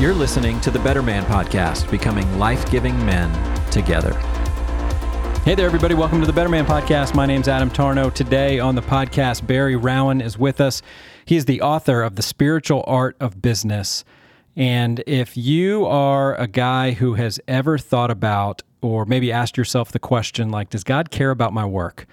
You're listening to the Better Man Podcast, becoming life giving men together. Hey there, everybody. Welcome to the Better Man Podcast. My name's Adam Tarnow. Today on the podcast, Barry Rowan is with us. He is the author of The Spiritual Art of Business. And if you are a guy who has ever thought about or maybe asked yourself the question, like, does God care about my work?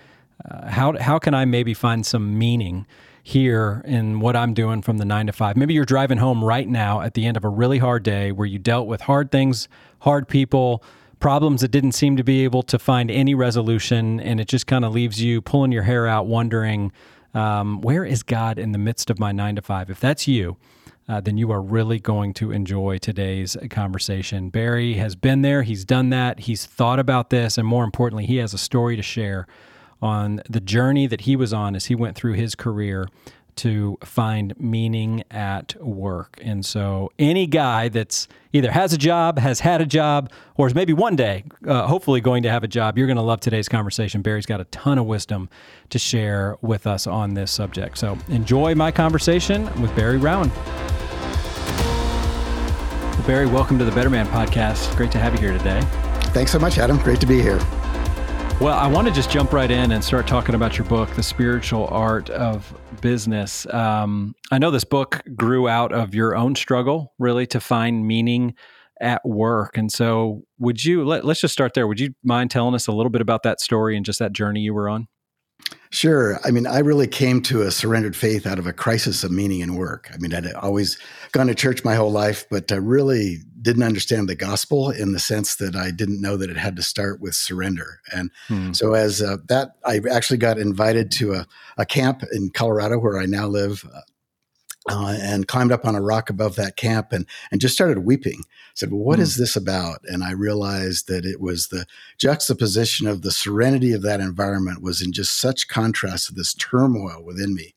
Uh, how, how can I maybe find some meaning here in what I'm doing from the nine to five? Maybe you're driving home right now at the end of a really hard day where you dealt with hard things, hard people, problems that didn't seem to be able to find any resolution. And it just kind of leaves you pulling your hair out, wondering, um, where is God in the midst of my nine to five? If that's you, uh, then you are really going to enjoy today's conversation. Barry has been there, he's done that, he's thought about this, and more importantly, he has a story to share on the journey that he was on as he went through his career to find meaning at work. And so, any guy that's either has a job, has had a job, or is maybe one day, uh, hopefully, going to have a job, you're going to love today's conversation. Barry's got a ton of wisdom to share with us on this subject. So, enjoy my conversation with Barry Rowan. Barry, welcome to the Better Man podcast. Great to have you here today. Thanks so much, Adam. Great to be here. Well, I want to just jump right in and start talking about your book, The Spiritual Art of Business. Um, I know this book grew out of your own struggle, really, to find meaning at work. And so, would you let, let's just start there? Would you mind telling us a little bit about that story and just that journey you were on? Sure. I mean, I really came to a surrendered faith out of a crisis of meaning in work. I mean, I'd always gone to church my whole life, but I really didn't understand the gospel in the sense that I didn't know that it had to start with surrender. And hmm. so, as uh, that, I actually got invited to a, a camp in Colorado where I now live. Uh, uh, and climbed up on a rock above that camp and and just started weeping. I Said, "Well, what mm. is this about?" And I realized that it was the juxtaposition of the serenity of that environment was in just such contrast to this turmoil within me.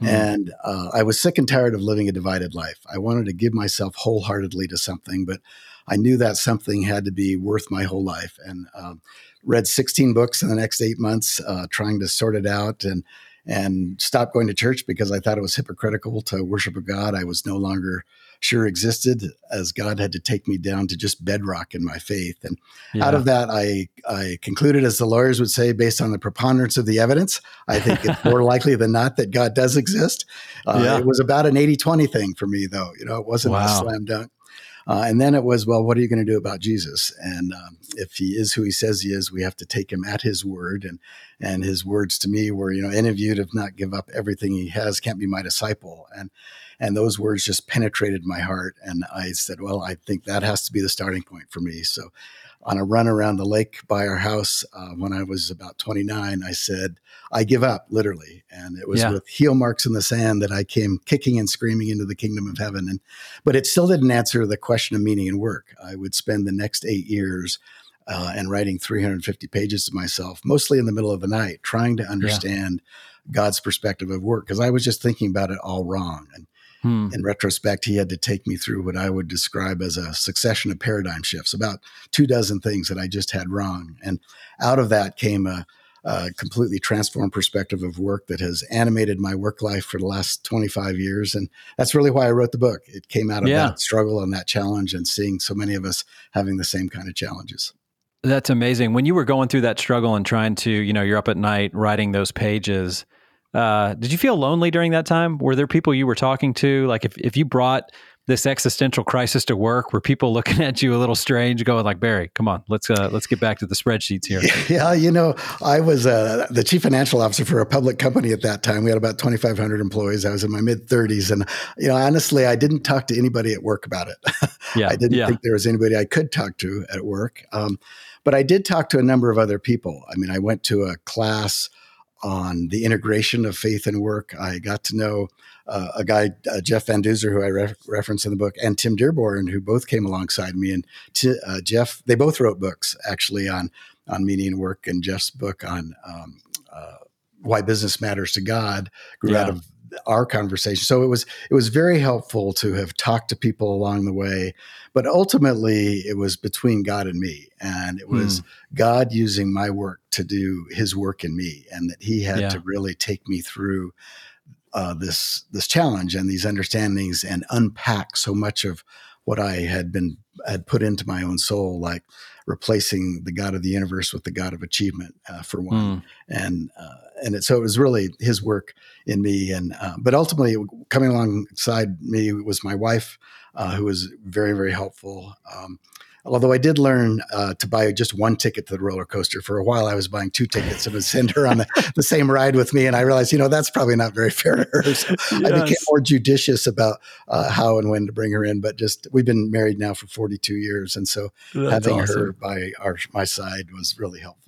Mm. And uh, I was sick and tired of living a divided life. I wanted to give myself wholeheartedly to something, but I knew that something had to be worth my whole life. And um, read 16 books in the next eight months, uh, trying to sort it out and and stopped going to church because I thought it was hypocritical to worship a God I was no longer sure existed, as God had to take me down to just bedrock in my faith. And yeah. out of that, I, I concluded, as the lawyers would say, based on the preponderance of the evidence, I think it's more likely than not that God does exist. Uh, yeah. It was about an 80 20 thing for me, though. You know, it wasn't wow. a slam dunk. Uh, and then it was, well, what are you going to do about Jesus? And um, if he is who he says he is, we have to take him at his word. And and his words to me were, you know, any of you if not give up everything he has can't be my disciple. And and those words just penetrated my heart. And I said, well, I think that has to be the starting point for me. So on a run around the lake by our house uh, when I was about 29, I said, I give up, literally. And it was yeah. with heel marks in the sand that I came kicking and screaming into the kingdom of heaven. And but it still didn't answer the question of meaning and work. I would spend the next eight years uh, and writing 350 pages to myself, mostly in the middle of the night, trying to understand yeah. God's perspective of work because I was just thinking about it all wrong. And Hmm. In retrospect, he had to take me through what I would describe as a succession of paradigm shifts, about two dozen things that I just had wrong. And out of that came a, a completely transformed perspective of work that has animated my work life for the last 25 years. And that's really why I wrote the book. It came out of yeah. that struggle and that challenge and seeing so many of us having the same kind of challenges. That's amazing. When you were going through that struggle and trying to, you know, you're up at night writing those pages, uh, did you feel lonely during that time? Were there people you were talking to? Like if, if you brought this existential crisis to work, were people looking at you a little strange, going like, Barry, come on, let's uh, let's get back to the spreadsheets here. Yeah, you know, I was uh, the chief financial officer for a public company at that time. We had about 2,500 employees. I was in my mid 30s, and you know, honestly, I didn't talk to anybody at work about it. Yeah, I didn't yeah. think there was anybody I could talk to at work. Um, but I did talk to a number of other people. I mean, I went to a class on the integration of faith and work. I got to know uh, a guy, uh, Jeff Van Duzer, who I re- reference in the book, and Tim Dearborn, who both came alongside me. And t- uh, Jeff, they both wrote books actually on on meaning and work. And Jeff's book on um, uh, why business matters to God grew yeah. out of our conversation. So it was it was very helpful to have talked to people along the way, but ultimately it was between God and me, and it was mm. God using my work to do His work in me, and that He had yeah. to really take me through uh, this this challenge and these understandings and unpack so much of what I had been had put into my own soul, like replacing the God of the universe with the God of achievement, uh, for one, mm. and uh, and it, so it was really His work in me, and uh, but ultimately coming alongside me was my wife, uh, who was very very helpful. Um, Although I did learn uh, to buy just one ticket to the roller coaster. For a while, I was buying two tickets and would send her on the, the, same ride with me. And I realized, you know, that's probably not very fair to her. So yes. I became more judicious about uh, how and when to bring her in. But just we've been married now for 42 years. And so that's having awesome. her by our, my side was really helpful.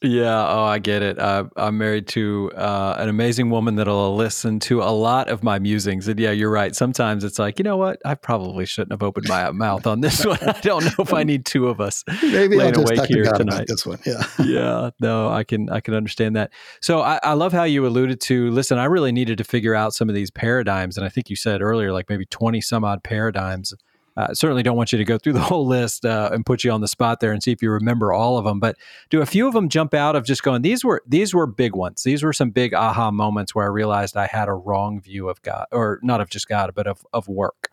Yeah. Oh, I get it. Uh, I'm married to uh, an amazing woman that'll listen to a lot of my musings. And yeah, you're right. Sometimes it's like, you know what? I probably shouldn't have opened my mouth on this one. I don't know if I need two of us Maybe laying I'll just awake here tonight. this one. Yeah. yeah. No, I can I can understand that. So I, I love how you alluded to. Listen, I really needed to figure out some of these paradigms, and I think you said earlier, like maybe 20 some odd paradigms uh, certainly don't want you to go through the whole list uh, and put you on the spot there and see if you remember all of them. But do a few of them jump out of just going? These were these were big ones. These were some big aha moments where I realized I had a wrong view of God, or not of just God, but of of work.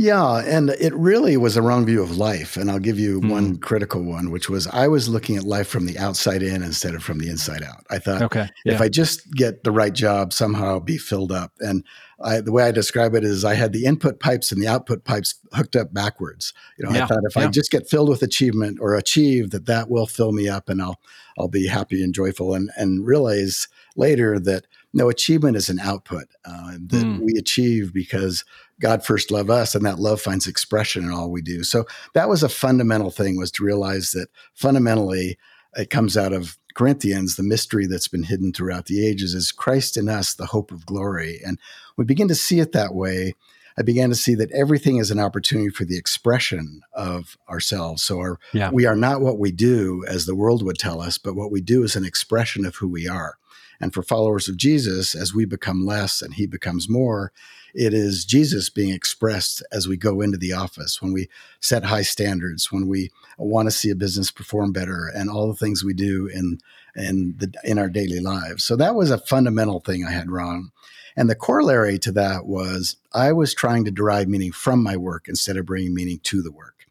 Yeah, and it really was a wrong view of life. And I'll give you mm. one critical one, which was I was looking at life from the outside in instead of from the inside out. I thought, okay, yeah. if I just get the right job, somehow I'll be filled up. And I, the way I describe it is I had the input pipes and the output pipes hooked up backwards. You know, yeah, I thought if yeah. I just get filled with achievement or achieve that that will fill me up and I'll I'll be happy and joyful and and realize later that no achievement is an output uh, that mm. we achieve because God first loved us and that love finds expression in all we do. So that was a fundamental thing was to realize that fundamentally it comes out of Corinthians, the mystery that's been hidden throughout the ages is Christ in us, the hope of glory. And we begin to see it that way. I began to see that everything is an opportunity for the expression of ourselves. So our, yeah. we are not what we do, as the world would tell us, but what we do is an expression of who we are. And for followers of Jesus, as we become less and he becomes more, it is Jesus being expressed as we go into the office, when we set high standards, when we want to see a business perform better, and all the things we do in in the in our daily lives. So that was a fundamental thing I had wrong. And the corollary to that was I was trying to derive meaning from my work instead of bringing meaning to the work.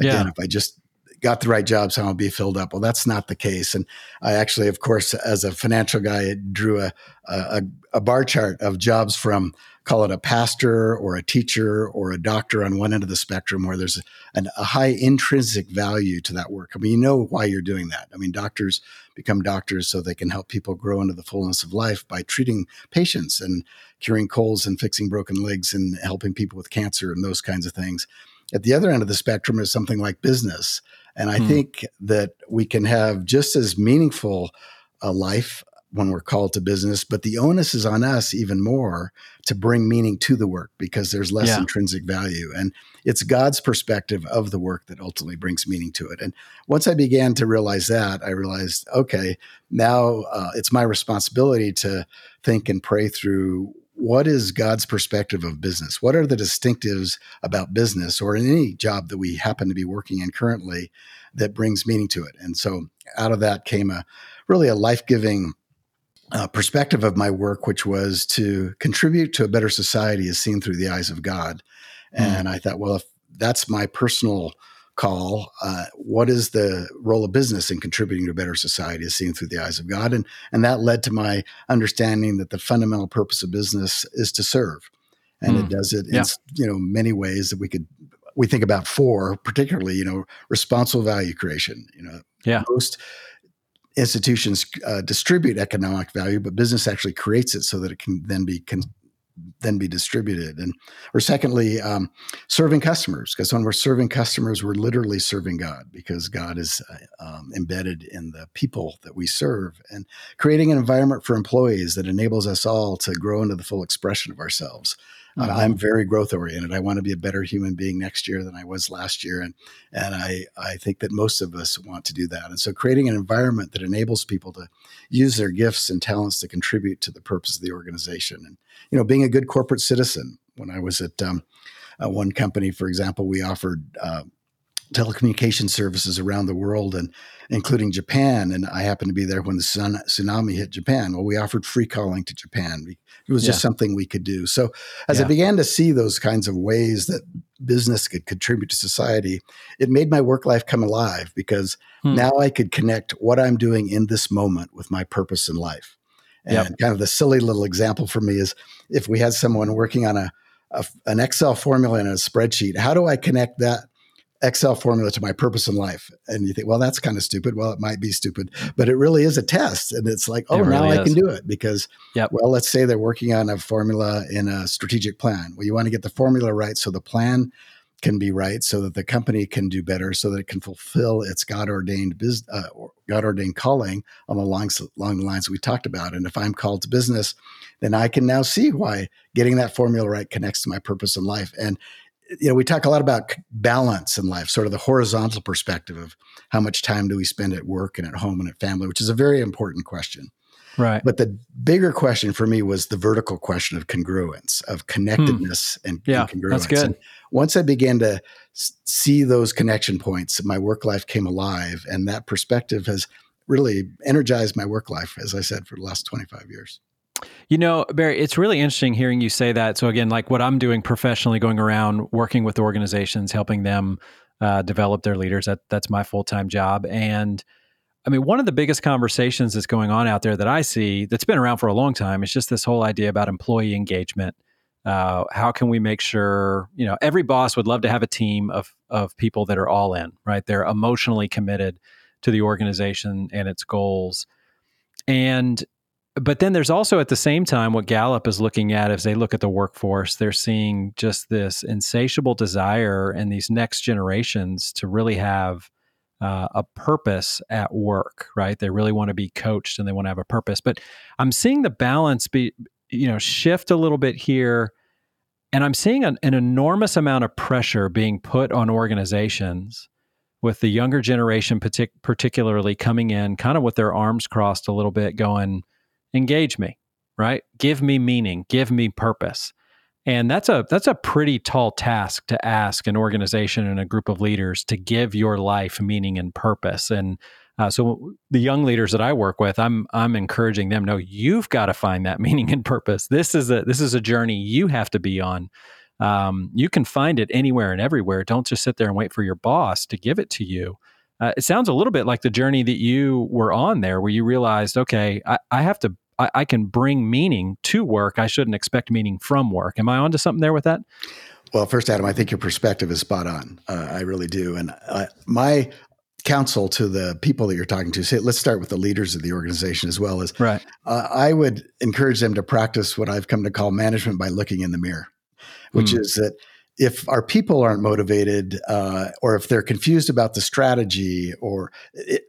Again, yeah. if I just got the right job, so I'll be filled up. Well, that's not the case. And I actually, of course, as a financial guy, drew a, a, a bar chart of jobs from call it a pastor or a teacher or a doctor on one end of the spectrum where there's an, a high intrinsic value to that work. I mean, you know why you're doing that. I mean, doctors become doctors so they can help people grow into the fullness of life by treating patients and curing colds and fixing broken legs and helping people with cancer and those kinds of things. At the other end of the spectrum is something like business. And I hmm. think that we can have just as meaningful a life when we're called to business, but the onus is on us even more to bring meaning to the work because there's less yeah. intrinsic value. And it's God's perspective of the work that ultimately brings meaning to it. And once I began to realize that, I realized, okay, now uh, it's my responsibility to think and pray through what is God's perspective of business? What are the distinctives about business or in any job that we happen to be working in currently that brings meaning to it? And so out of that came a really a life giving uh, perspective of my work, which was to contribute to a better society as seen through the eyes of God. Mm. And I thought, well, if that's my personal call, uh, what is the role of business in contributing to a better society as seen through the eyes of God? And, and that led to my understanding that the fundamental purpose of business is to serve. And mm. it does it yeah. in you know many ways that we could we think about four, particularly, you know, responsible value creation. You know, yeah. most institutions uh, distribute economic value, but business actually creates it so that it can then be can then be distributed. And or secondly, um, serving customers because when we're serving customers, we're literally serving God because God is uh, um, embedded in the people that we serve, and creating an environment for employees that enables us all to grow into the full expression of ourselves. Mm-hmm. I'm very growth oriented. I want to be a better human being next year than I was last year, and and I I think that most of us want to do that. And so, creating an environment that enables people to use their gifts and talents to contribute to the purpose of the organization, and you know, being a good corporate citizen. When I was at um, uh, one company, for example, we offered. Uh, telecommunication services around the world and including Japan. And I happened to be there when the tsunami hit Japan. Well, we offered free calling to Japan it was just something we could do. So as yeah. I began to see those kinds of ways that business could contribute to society, it made my work life come alive because hmm. now I could connect what I'm doing in this moment with my purpose in life. And yep. kind of the silly little example for me is if we had someone working on a, a an Excel formula in a spreadsheet, how do I connect that Excel formula to my purpose in life. And you think, well, that's kind of stupid. Well, it might be stupid, but it really is a test. And it's like, oh, really now. I can do it because, yep. well, let's say they're working on a formula in a strategic plan. Well, you want to get the formula right so the plan can be right, so that the company can do better, so that it can fulfill its God ordained business, uh, God ordained calling on the long, along the lines we talked about. And if I'm called to business, then I can now see why getting that formula right connects to my purpose in life. And you know, we talk a lot about balance in life, sort of the horizontal perspective of how much time do we spend at work and at home and at family, which is a very important question. Right. But the bigger question for me was the vertical question of congruence, of connectedness hmm. and, yeah, and congruence. That's good. And once I began to see those connection points, my work life came alive. And that perspective has really energized my work life, as I said, for the last 25 years. You know, Barry, it's really interesting hearing you say that. So, again, like what I'm doing professionally, going around working with organizations, helping them uh, develop their leaders, that, that's my full time job. And I mean, one of the biggest conversations that's going on out there that I see that's been around for a long time is just this whole idea about employee engagement. Uh, how can we make sure, you know, every boss would love to have a team of, of people that are all in, right? They're emotionally committed to the organization and its goals. And but then there's also at the same time what Gallup is looking at as they look at the workforce, they're seeing just this insatiable desire in these next generations to really have uh, a purpose at work, right? They really want to be coached and they want to have a purpose. But I'm seeing the balance be, you know, shift a little bit here. And I'm seeing an, an enormous amount of pressure being put on organizations with the younger generation, partic- particularly coming in kind of with their arms crossed a little bit, going, engage me, right? Give me meaning, give me purpose. And that's a that's a pretty tall task to ask an organization and a group of leaders to give your life meaning and purpose. And uh, so the young leaders that I work with, I'm I'm encouraging them. No, you've got to find that meaning and purpose. This is a this is a journey you have to be on. Um, you can find it anywhere and everywhere. Don't just sit there and wait for your boss to give it to you. Uh, it sounds a little bit like the journey that you were on there, where you realized, okay, I, I have to I, I can bring meaning to work. I shouldn't expect meaning from work. Am I onto something there with that? Well, first, Adam, I think your perspective is spot on. Uh, I really do. And uh, my counsel to the people that you're talking to say, let's start with the leaders of the organization as well as right. Uh, I would encourage them to practice what I've come to call management by looking in the mirror, which mm. is that if our people aren't motivated uh, or if they're confused about the strategy or it,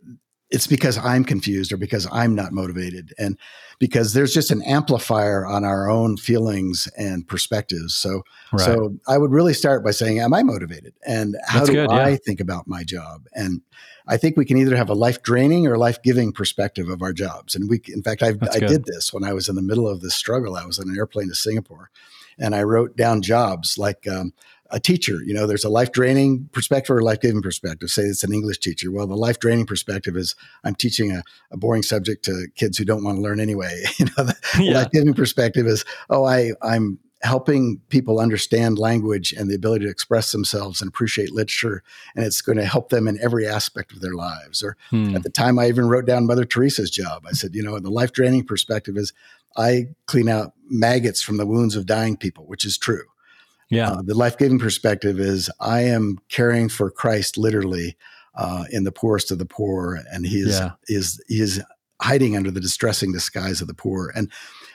it's because I'm confused or because I'm not motivated. And because there's just an amplifier on our own feelings and perspectives. So, right. so I would really start by saying, am I motivated? And how That's do good, I yeah. think about my job? And I think we can either have a life draining or life giving perspective of our jobs. And we, in fact, I, I did this when I was in the middle of this struggle. I was on an airplane to Singapore and I wrote down jobs like, um, a teacher. You know, there's a life draining perspective or life giving perspective. Say it's an English teacher. Well, the life draining perspective is I'm teaching a, a, boring subject to kids who don't want to learn anyway. you know, the yeah. life giving perspective is, oh, I I'm helping people understand language and the ability to express themselves and appreciate literature and it's going to help them in every aspect of their lives or hmm. at the time i even wrote down mother teresa's job i said you know the life draining perspective is i clean out maggots from the wounds of dying people which is true yeah. Uh, the life giving perspective is I am caring for Christ literally uh, in the poorest of the poor, and he is, yeah. is, he is hiding under the distressing disguise of the poor. And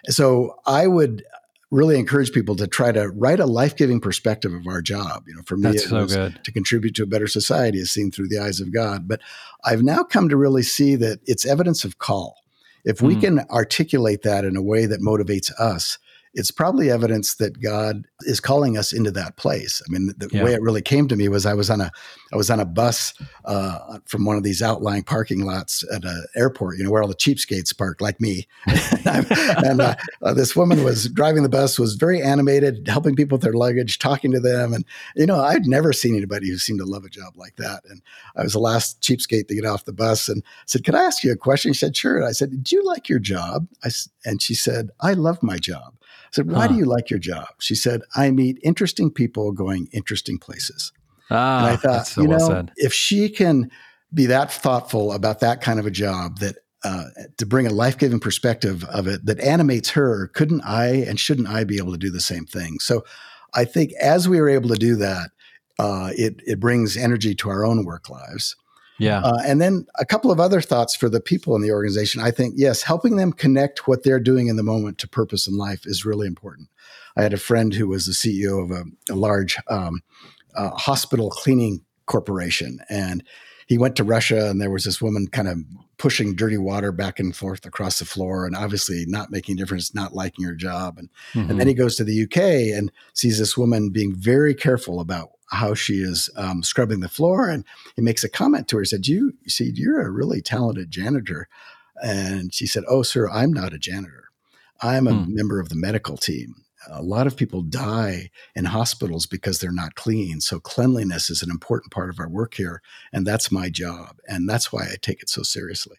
so I would really encourage people to try to write a life giving perspective of our job. You know, for me, so to contribute to a better society is seen through the eyes of God. But I've now come to really see that it's evidence of call. If we mm. can articulate that in a way that motivates us, it's probably evidence that God is calling us into that place. I mean, the yeah. way it really came to me was I was on a I was on a bus uh, from one of these outlying parking lots at an airport, you know, where all the cheapskates park, like me. and uh, uh, this woman was driving the bus, was very animated, helping people with their luggage, talking to them, and you know, I'd never seen anybody who seemed to love a job like that. And I was the last cheapskate to get off the bus, and said, "Could I ask you a question?" She said, "Sure." And I said, "Do you like your job?" I, and she said, "I love my job." I said, Why Huh. do you like your job? She said, I meet interesting people going interesting places. Ah, And I thought, so you know, said. if she can be that thoughtful about that kind of a job that uh, to bring a life giving perspective of it that animates her, couldn't I and shouldn't I be able to do the same thing? So I think as we are able to do that, uh, it, it brings energy to our own work lives. Yeah. Uh, and then a couple of other thoughts for the people in the organization. I think, yes, helping them connect what they're doing in the moment to purpose in life is really important. I had a friend who was the CEO of a, a large um, uh, hospital cleaning corporation, and he went to Russia, and there was this woman kind of pushing dirty water back and forth across the floor, and obviously not making a difference, not liking her job. And, Mhm. and then he goes to the UK and sees this woman being very careful about how she is um, scrubbing the floor, and he makes a comment to her. He said, "You, you see, you're a really talented janitor," and she said, "Oh, sir, I'm not a janitor. I'm a Hmm. member of the medical team." A lot of people die in hospitals because they're not clean. So cleanliness is an important part of our work here, and that's my job, and that's why I take it so seriously.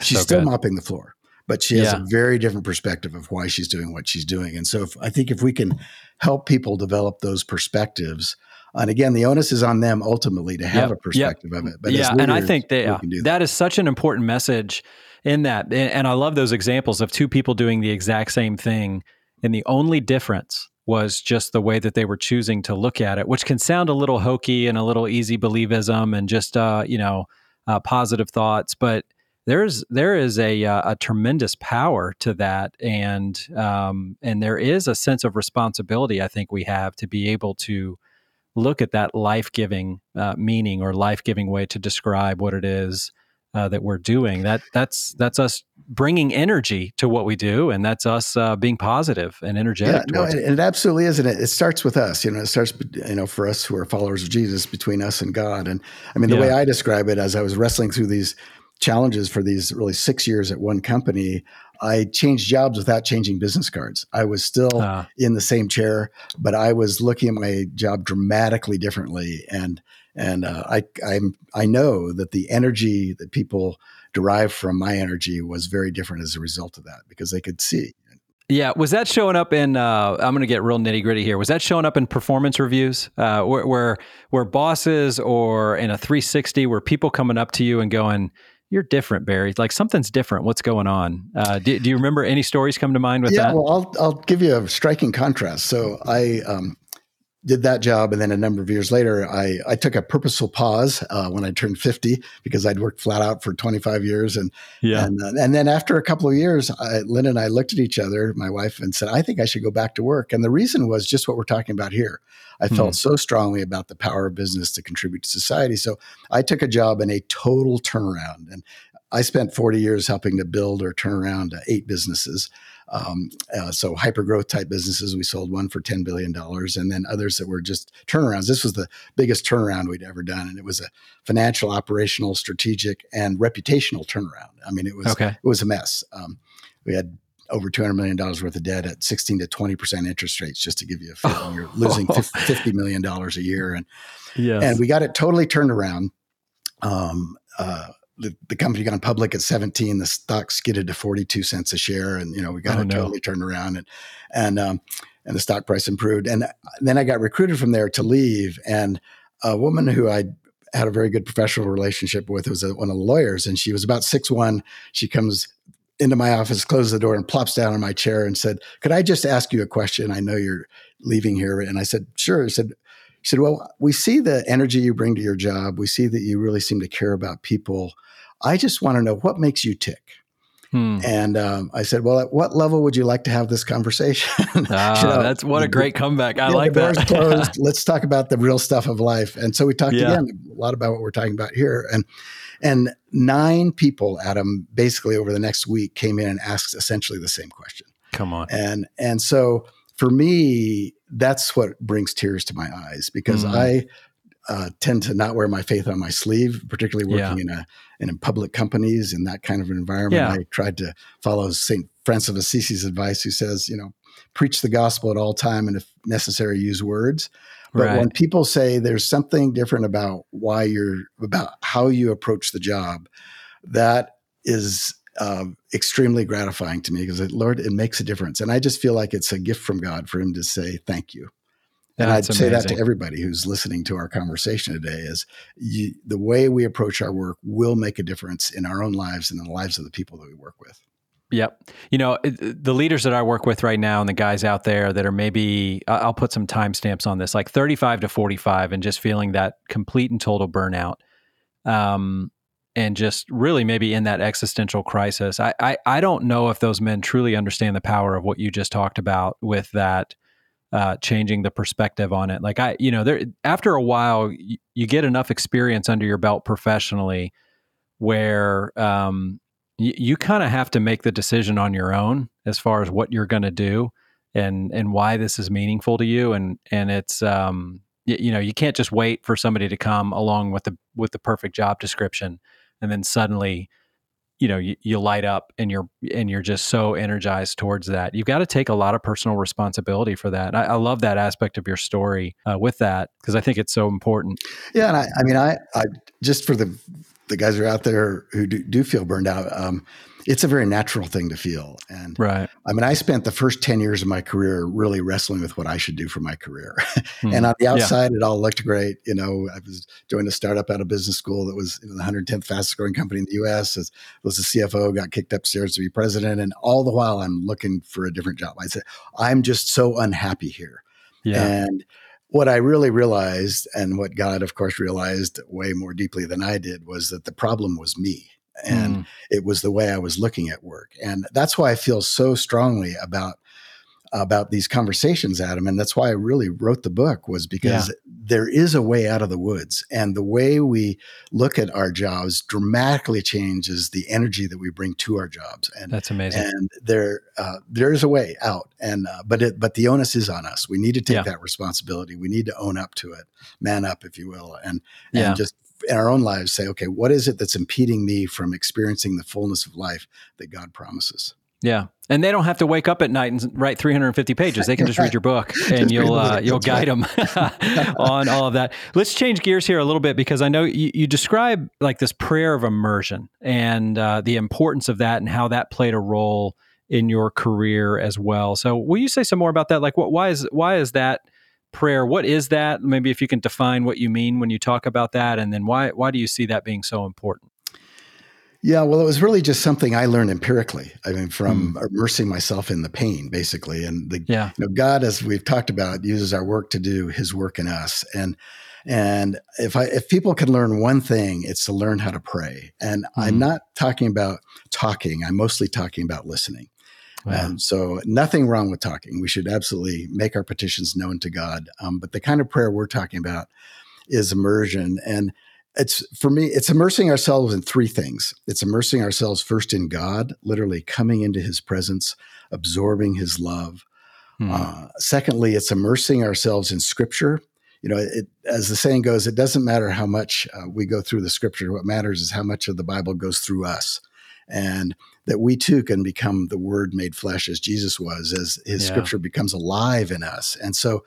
She's So still mopping the floor, but she has Yeah. a very different perspective of why she's doing what she's doing. And so, if, I think if we can help people develop those perspectives, and again, the onus is on them ultimately to have Yep, a yep. perspective of it. But yeah, and I leaders, think that we yeah, that is such an important message in that, and, and I love those examples of two people doing the exact same thing, and the only difference was just the way that they were choosing to look at it, which can sound a little hokey and a little easy believism and just uh, you know uh, positive thoughts, but there's there is a uh, a tremendous power to that, and um, and there is a sense of responsibility I think we have to be able to look at that life giving uh, meaning or life giving way to describe what it is uh, that we're doing. That that's that's us bringing energy to what we do, and that's us uh, being positive and energetic. Yeah, no, it. it absolutely is, and it, it starts with us. You know, it starts, you know, for us who are followers of Jesus, between us and God. And I mean, the Yeah. way I describe it, as I was wrestling through these challenges for these really six years at one company, I changed jobs without changing business cards. I was still Uh, in the same chair, but I was looking at my job dramatically differently. And and uh, I I'm I know that the energy that people derive from my energy was very different as a result of that because they could see. yeah, was that showing up in? Uh, I'm going to get real nitty gritty here. Was that showing up in performance reviews, uh, where, where where bosses or in a 360, where people coming up to you and going, "You're different, Barry. Like something's different. What's going on?" Uh, do, do you remember any stories come to mind with yeah, that? well, I'll I'll give you a striking contrast. So I um, did that job, and then a number of years later, I I took a purposeful pause uh, when I turned fifty because I'd worked flat out for twenty five years, and yeah, and uh, and then after a couple of years, I, Lynn and I looked at each other, my wife, and said, "I think I should go back to work." And the reason was just what we're talking about here. I Hmm. felt so strongly about the power of business to contribute to society, so I took a job in a total turnaround, and I spent 40 years helping to build or turn around uh, eight businesses. Um, uh, so hyper growth type businesses. We sold one for $10 billion and then others that were just turnarounds. This was the biggest turnaround we'd ever done. And it was a financial, operational, strategic, and reputational turnaround. I mean, it was, okay. it was a mess. Um, we had over $200 million worth of debt at 16 to 20% interest rates, just to give you a feel. You're losing $50 million a year. And Yes. and we got it totally turned around. Um, uh, the, the company gone public at 17, the stock skidded to 42 cents a share. And, you know, we got Oh, it no. totally turned around and, and, um, and the stock price improved. And then I got recruited from there to leave. And a woman who I had a very good professional relationship with was a, one of the lawyers. And she was about six one. She comes into my office, closes the door, and plops down in my chair and said, Could I just ask you a question? I know you're leaving here. And I said, Sure. I said, she said, Well, we see the energy you bring to your job. We see that you really seem to care about people. I just want to know what makes you tick. Hmm. And um, I said, Well, at what level would you like to have this conversation? Ah, You know, that's what a great comeback. I like that. closed. Let's talk about the real stuff of life. And so we talked Yeah. again a lot about what we're talking about here. And and nine people, Adam, basically over the next week came in and asked essentially the same question. Come on. And and so for me, that's what brings tears to my eyes because Mm. I uh, tend to not wear my faith on my sleeve, particularly working in a in, in public companies in that kind of environment. Yeah. I tried to follow Saint Francis of Assisi's advice, who says, you know, preach the gospel at all time, and if necessary, use words. But Right. when people say there's something different about why you're about how you approach the job, that is uh, extremely gratifying to me because, Lord, it makes a difference. And I just feel like it's a gift from God for Him to say thank you. And That's I'd say amazing. that to everybody who's listening to our conversation today is you, the way we approach our work will make a difference in our own lives and in the lives of the people that we work with. Yep. You know, the leaders that I work with right now and the guys out there that are maybe, I'll put some timestamps on this, like 35 to 45, and just feeling that complete and total burnout. Um, and just really maybe in that existential crisis. I, I, I don't know if those men truly understand the power of what you just talked about with that uh, changing the perspective on it. Like I, you know, there after a while, you, you get enough experience under your belt professionally where um, you, you kind of have to make the decision on your own as far as what you're going to do and and why this is meaningful to you and and it's um you, you know you can't just wait for somebody to come along with the with the perfect job description and then suddenly you know you, you light up and you're and you're just so energized towards that. You've got to take a lot of personal responsibility for that. I, I, love that aspect of your story uh, with that because i think it's so important. Yeah and i, I mean I, I just for the the guys who are out there who do, do feel burned out, um, it's a very natural thing to feel. And right. I mean, I spent the first 10 years of my career really wrestling with what I should do for my career. mm. and on the outside, yeah. it all looked great. You know, I was doing a startup out of business school that was you know, the 110th fastest growing company in the US, as, was the CFO, got kicked upstairs to be president. And all the while I'm looking for a different job. I said, I'm just so unhappy here. Yeah. And what I really realized, and what God, of course, realized way more deeply than I did, was that the problem was me. And mm. it was the way I was looking at work. And that's why I feel so strongly about about these conversations, Adam. And that's why I really wrote the book was because yeah. there is a way out of the woods. And the way we look at our jobs dramatically changes the energy that we bring to our jobs. And that's amazing. And there, uh, there is a way out. And, uh, but it, but the onus is on us. We need to take yeah. that responsibility. We need to own up to it, man up, if you will. And, and yeah. just in our own lives say, okay, what is it that's impeding me from experiencing the fullness of life that God promises? Yeah, and they don't have to wake up at night and write 350 pages. They can just read your book, and you'll uh, you'll guide them on all of that. Let's change gears here a little bit because I know you, you describe like this prayer of immersion and uh, the importance of that and how that played a role in your career as well. So, will you say some more about that? Like, what why is why is that prayer? What is that? Maybe if you can define what you mean when you talk about that, and then why why do you see that being so important? Yeah, well, it was really just something I learned empirically. I mean, from mm. immersing myself in the pain, basically. And the, yeah. you know, God, as we've talked about, uses our work to do His work in us. And and if I if people can learn one thing, it's to learn how to pray. And mm. I'm not talking about talking. I'm mostly talking about listening. Wow. And so, nothing wrong with talking. We should absolutely make our petitions known to God. Um, but the kind of prayer we're talking about is immersion. And it's for me it's immersing ourselves in three things it's immersing ourselves first in god literally coming into his presence absorbing his love hmm. uh, secondly it's immersing ourselves in scripture you know it, as the saying goes it doesn't matter how much uh, we go through the scripture what matters is how much of the bible goes through us and that we too can become the word made flesh as jesus was as his yeah. scripture becomes alive in us and so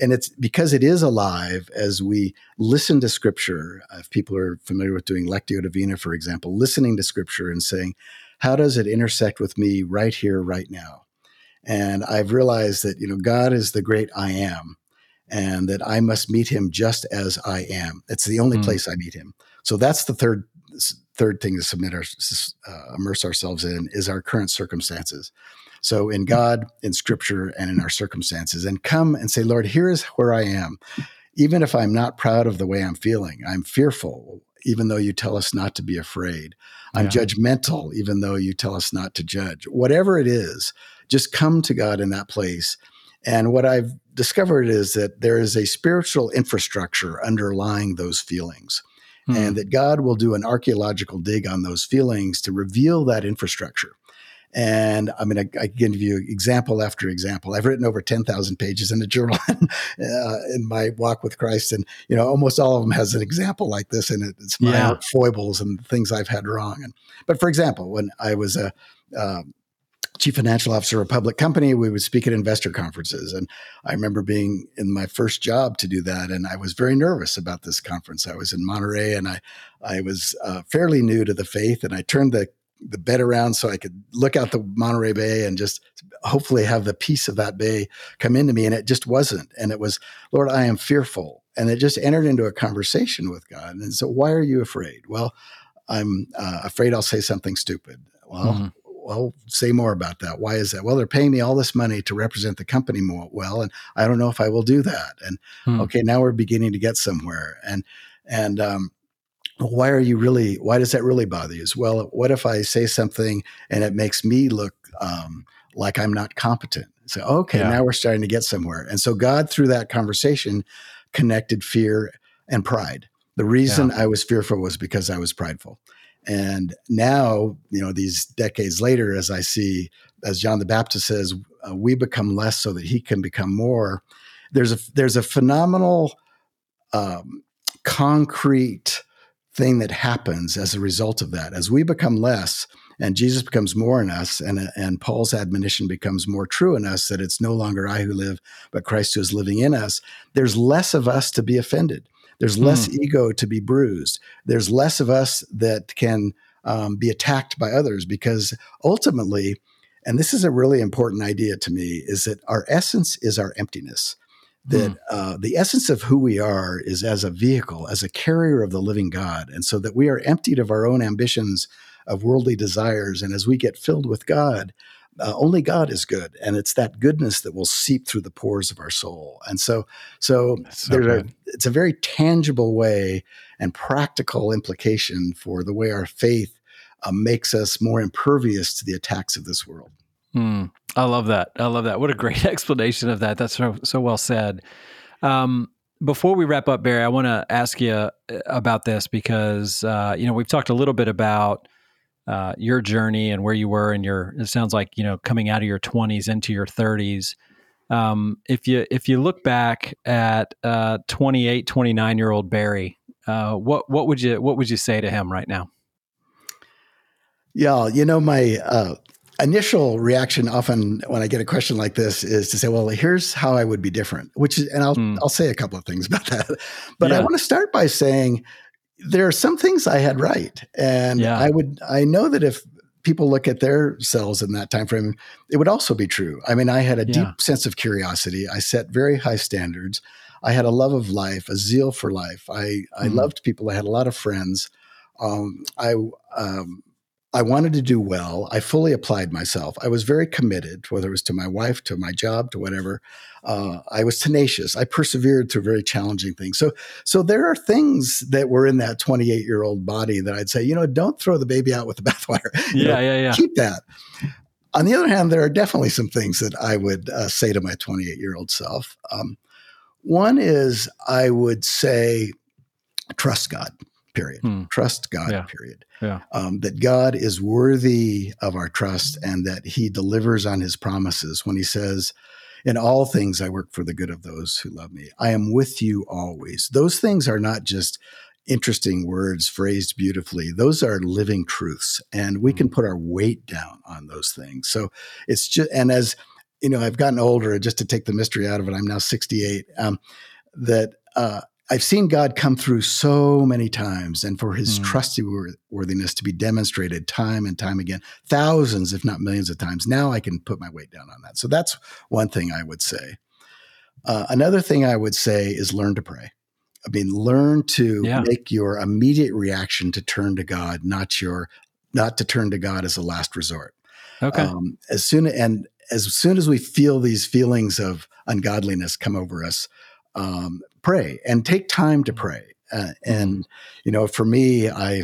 and it's because it is alive as we listen to scripture. Uh, if people are familiar with doing Lectio Divina, for example, listening to scripture and saying, how does it intersect with me right here, right now? And I've realized that, you know, God is the great I am and that I must meet him just as I am. It's the only mm. place I meet him. So that's the third third thing to submit our uh, immerse ourselves in is our current circumstances. So in God, in scripture, and in our circumstances, and come and say, Lord, here is where I am. Even if I'm not proud of the way I'm feeling, I'm fearful, even though you tell us not to be afraid. I'm yeah. judgmental, even though you tell us not to judge. Whatever it is, just come to God in that place. And what I've discovered is that there is a spiritual infrastructure underlying those feelings. Hmm. And that God will do an archaeological dig on those feelings to reveal that infrastructure. And I mean, I, I, can give you example after example. I've written over 10,000 pages in a journal uh, in my walk with Christ. And, you know, almost all of them has an example like this in it. It's my yeah. foibles and things I've had wrong. And, but for example, when I was a, uh, chief financial officer of a public company, we would speak at investor conferences. And I remember being in my first job to do that. And I was very nervous about this conference. I was in Monterey and I, I was uh, fairly new to the faith. And I turned the the bed around so I could look out the Monterey Bay and just hopefully have the peace of that bay come into me. And it just wasn't. And it was, Lord, I am fearful. And it just entered into a conversation with God. And so, why are you afraid? Well, I'm uh, afraid I'll say something stupid. Well, mm-hmm. well, say more about that. Why is that? Well, they're paying me all this money to represent the company more well, and I don't know if I will do that. And mm-hmm. okay, now we're beginning to get somewhere. And and um, why are you really? Why does that really bother you? Well, what if I say something and it makes me look um, like I'm not competent? So okay, yeah. now we're starting to get somewhere. And so God, through that conversation, connected fear and pride. The reason yeah. I was fearful was because I was prideful. And now, you know, these decades later, as I see, as John the Baptist says, uh, we become less so that he can become more. There's a there's a phenomenal, um, concrete thing that happens as a result of that. As we become less, and Jesus becomes more in us, and and Paul's admonition becomes more true in us that it's no longer I who live, but Christ who is living in us. There's less of us to be offended. There's less mm. ego to be bruised. There's less of us that can um, be attacked by others because ultimately, and this is a really important idea to me, is that our essence is our emptiness. That mm. uh, the essence of who we are is as a vehicle, as a carrier of the living God. And so that we are emptied of our own ambitions, of worldly desires. And as we get filled with God, uh, only God is good, and it's that goodness that will seep through the pores of our soul. And so, so, so a, it's a very tangible way and practical implication for the way our faith uh, makes us more impervious to the attacks of this world. Mm, I love that. I love that. What a great explanation of that. That's so so well said. Um, before we wrap up, Barry, I want to ask you uh, about this because uh, you know we've talked a little bit about uh, your journey and where you were and your it sounds like you know coming out of your 20s into your 30s um, if you if you look back at uh, 28 29 year old barry uh, what what would you what would you say to him right now yeah you know my uh, initial reaction often when i get a question like this is to say well here's how i would be different which is and i'll mm. i'll say a couple of things about that but yeah. i want to start by saying there are some things I had right, and yeah. I would I know that if people look at their selves in that time frame, it would also be true. I mean, I had a yeah. deep sense of curiosity. I set very high standards. I had a love of life, a zeal for life. I I mm. loved people. I had a lot of friends. Um, I um, I wanted to do well. I fully applied myself. I was very committed, whether it was to my wife, to my job, to whatever. Uh, I was tenacious. I persevered through very challenging things. So, so there are things that were in that 28 year old body that I'd say, you know, don't throw the baby out with the bathwater. Yeah, know, yeah, yeah. Keep that. On the other hand, there are definitely some things that I would uh, say to my 28 year old self. Um, one is I would say, trust God period. Hmm. Trust God, yeah. period. Yeah. Um, that God is worthy of our trust and that he delivers on his promises when he says, in all things I work for the good of those who love me. I am with you always. Those things are not just interesting words phrased beautifully. Those are living truths and we can hmm. put our weight down on those things. So it's just, and as you know, I've gotten older, just to take the mystery out of it, I'm now 68, um, that, uh, I've seen God come through so many times and for his mm. trustworthiness to be demonstrated time and time again, thousands, if not millions of times. Now I can put my weight down on that. So that's one thing I would say. Uh, another thing I would say is learn to pray. I mean, learn to yeah. make your immediate reaction to turn to God, not your, not to turn to God as a last resort. Okay. Um, as soon and as soon as we feel these feelings of ungodliness come over us, um, pray and take time to pray. Uh, and you know, for me, I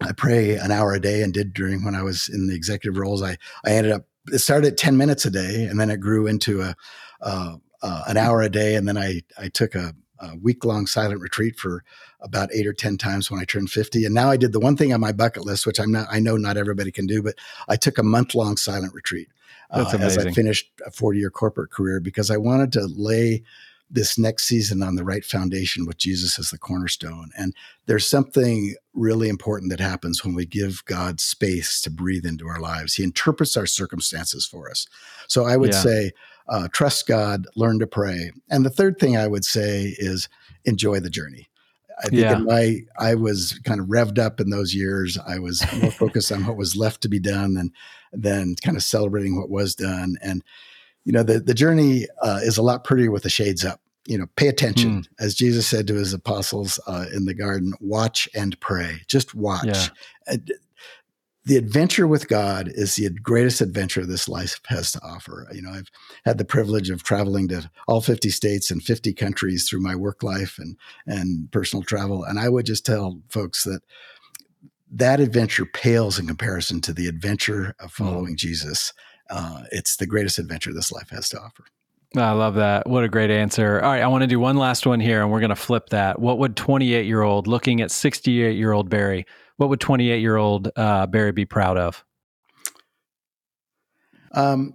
I pray an hour a day and did during when I was in the executive roles. I I ended up it started at ten minutes a day, and then it grew into a uh, uh, an hour a day, and then I I took a, a week long silent retreat for about eight or ten times when I turned fifty, and now I did the one thing on my bucket list, which I'm not I know not everybody can do, but I took a month long silent retreat. Uh, as I finished a 40 year corporate career because I wanted to lay this next season on the right foundation with Jesus as the cornerstone. And there's something really important that happens when we give God space to breathe into our lives. He interprets our circumstances for us. So I would yeah. say, uh, trust God, learn to pray. And the third thing I would say is enjoy the journey. I think yeah. in my I was kind of revved up in those years. I was more focused on what was left to be done than than kind of celebrating what was done. And you know, the the journey uh, is a lot prettier with the shades up. You know, pay attention, mm. as Jesus said to his apostles uh, in the garden. Watch and pray. Just watch. Yeah the adventure with God is the greatest adventure this life has to offer. You know, I've had the privilege of traveling to all 50 states and 50 countries through my work life and and personal travel, and I would just tell folks that that adventure pales in comparison to the adventure of mm. following mm. Jesus. Uh, it's the greatest adventure this life has to offer. I love that. What a great answer. All right, I want to do one last one here, and we're going to flip that. What would 28 year old looking at 68 year old Barry? what would 28 year old uh, Barry be proud of? Um,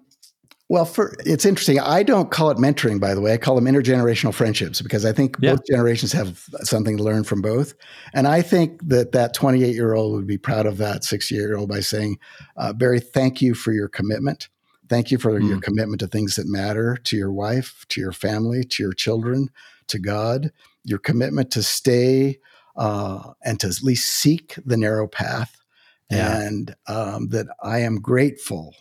well, for, it's interesting. I don't call it mentoring, by the way. I call them intergenerational friendships because I think yeah. both generations have something to learn from both. And I think that that 28 year old would be proud of that 60 year old by saying, uh, Barry, thank you for your commitment. Thank you for mm. your commitment to things that matter to your wife, to your family, to your children, to God, your commitment to stay uh, and to at least seek the narrow path. Yeah. And um, that I am grateful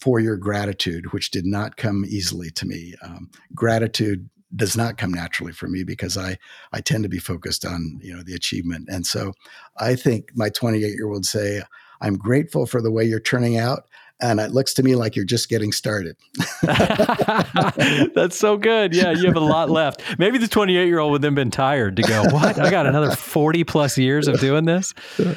for, your gratitude, which did not come easily to me. Um, gratitude does not come naturally for me because I I tend to be focused on you know the achievement, and so I think my 28 year old say I'm grateful for the way you're turning out and it looks to me like you're just getting started. That's so good. Yeah, you have a lot left. Maybe the 28 year old would then been tired to go, What? I got another 40 plus years of doing this?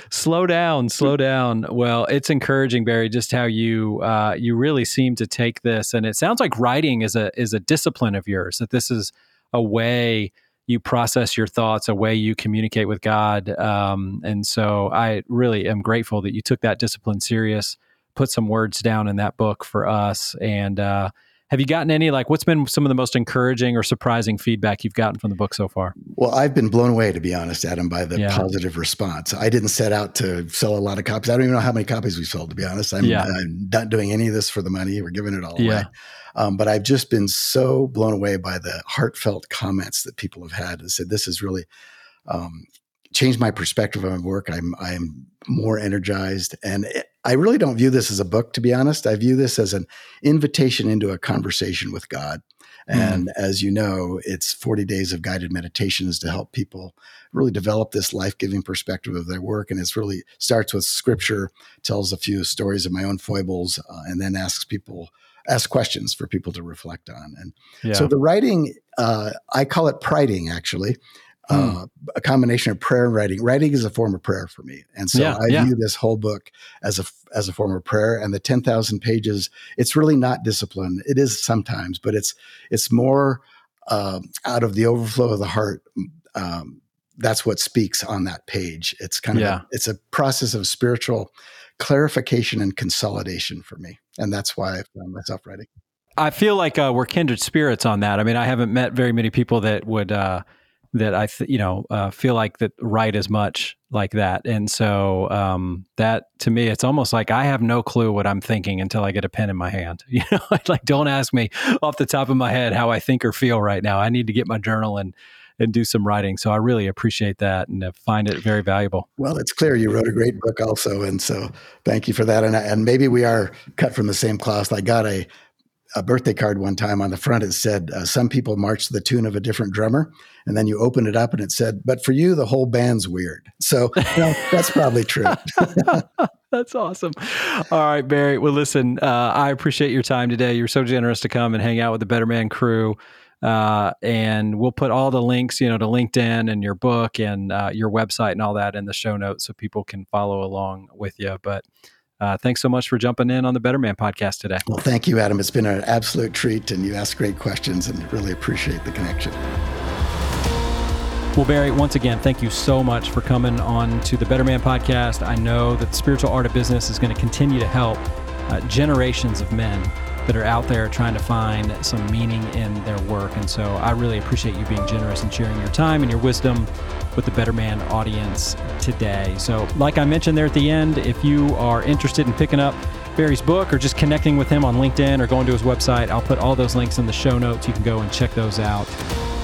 slow down, slow down. Well, it's encouraging, Barry, just how you uh, you really seem to take this. And it sounds like writing is a is a discipline of yours, that this is a way you process your thoughts, a way you communicate with God. Um, and so I really am grateful that you took that discipline serious put some words down in that book for us. And uh, have you gotten any like what's been some of the most encouraging or surprising feedback you've gotten from the book so far? Well, I've been blown away to be honest, Adam, by the yeah. positive response. I didn't set out to sell a lot of copies. I don't even know how many copies we sold. To be honest, I'm, yeah. I'm not doing any of this for the money. We're giving it all yeah. away. Um, but I've just been so blown away by the heartfelt comments that people have had and said, "This is really." Um, changed my perspective on work. I'm I'm more energized, and I really don't view this as a book, to be honest. I view this as an invitation into a conversation with God. Hmm. And mm. as you know, it's 40 days of guided meditations to help people really develop this life giving perspective of their work. And it's really starts with scripture, tells a few stories of my own foibles, uh, and then asks people, ask questions for people to reflect on. And yeah. so the writing, uh, I call it priding actually. Hmm. uh, a combination of prayer and writing. Writing is a form of prayer for me, and so yeah, I yeah. view this whole book as a as a form of prayer. And the ten thousand pages, it's really not discipline. It is sometimes, but it's it's more uh, out of the overflow of the heart. Um, that's what speaks on that page. It's kind of yeah. a, it's a process of spiritual clarification and consolidation for me, and that's why I found myself writing. I feel like uh, we're kindred spirits on that. I mean, I haven't met very many people that would uh, that I, th- you know, uh, feel like that write as much like that. And so um, that to me, it's almost like I have no clue what I'm thinking until I get a pen in my hand. You know, like don't ask me off the top of my head how I think or feel right now. I need to get my journal and and do some writing. So I really appreciate that and find it very valuable. Well, it's clear you wrote a great book also, and so thank you for that. And and maybe we are cut from the same cloth. I got a a birthday card one time on the front it said uh, some people march to the tune of a different drummer and then you open it up and it said but for you the whole band's weird. So you know, that's probably true. That's awesome. All right barry well listen uh, i appreciate your time today. You're so generous to come and hang out with the better man crew uh, and we'll put all the links you know to linkedin and your book and uh, your website and all that in the show notes so people can follow along with you but uh, thanks so much for jumping in on the Better Man podcast today. Well, thank you, Adam. It's been an absolute treat, and you asked great questions, and really appreciate the connection. Well, Barry, once again, thank you so much for coming on to the Better Man podcast. I know that the spiritual art of business is going to continue to help uh, generations of men that are out there trying to find some meaning in their work. And so I really appreciate you being generous and sharing your time and your wisdom with the Better Man audience today. So, like I mentioned there at the end, if you are interested in picking up Barry's book or just connecting with him on LinkedIn or going to his website, I'll put all those links in the show notes. You can go and check those out.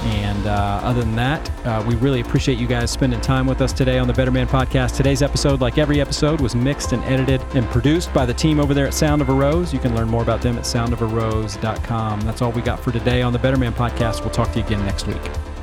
And uh, other than that, uh, we really appreciate you guys spending time with us today on the Better Man podcast. Today's episode, like every episode, was mixed and edited and produced by the team over there at Sound of a Rose. You can learn more about them at soundofarose.com. That's all we got for today on the Better Man podcast. We'll talk to you again next week.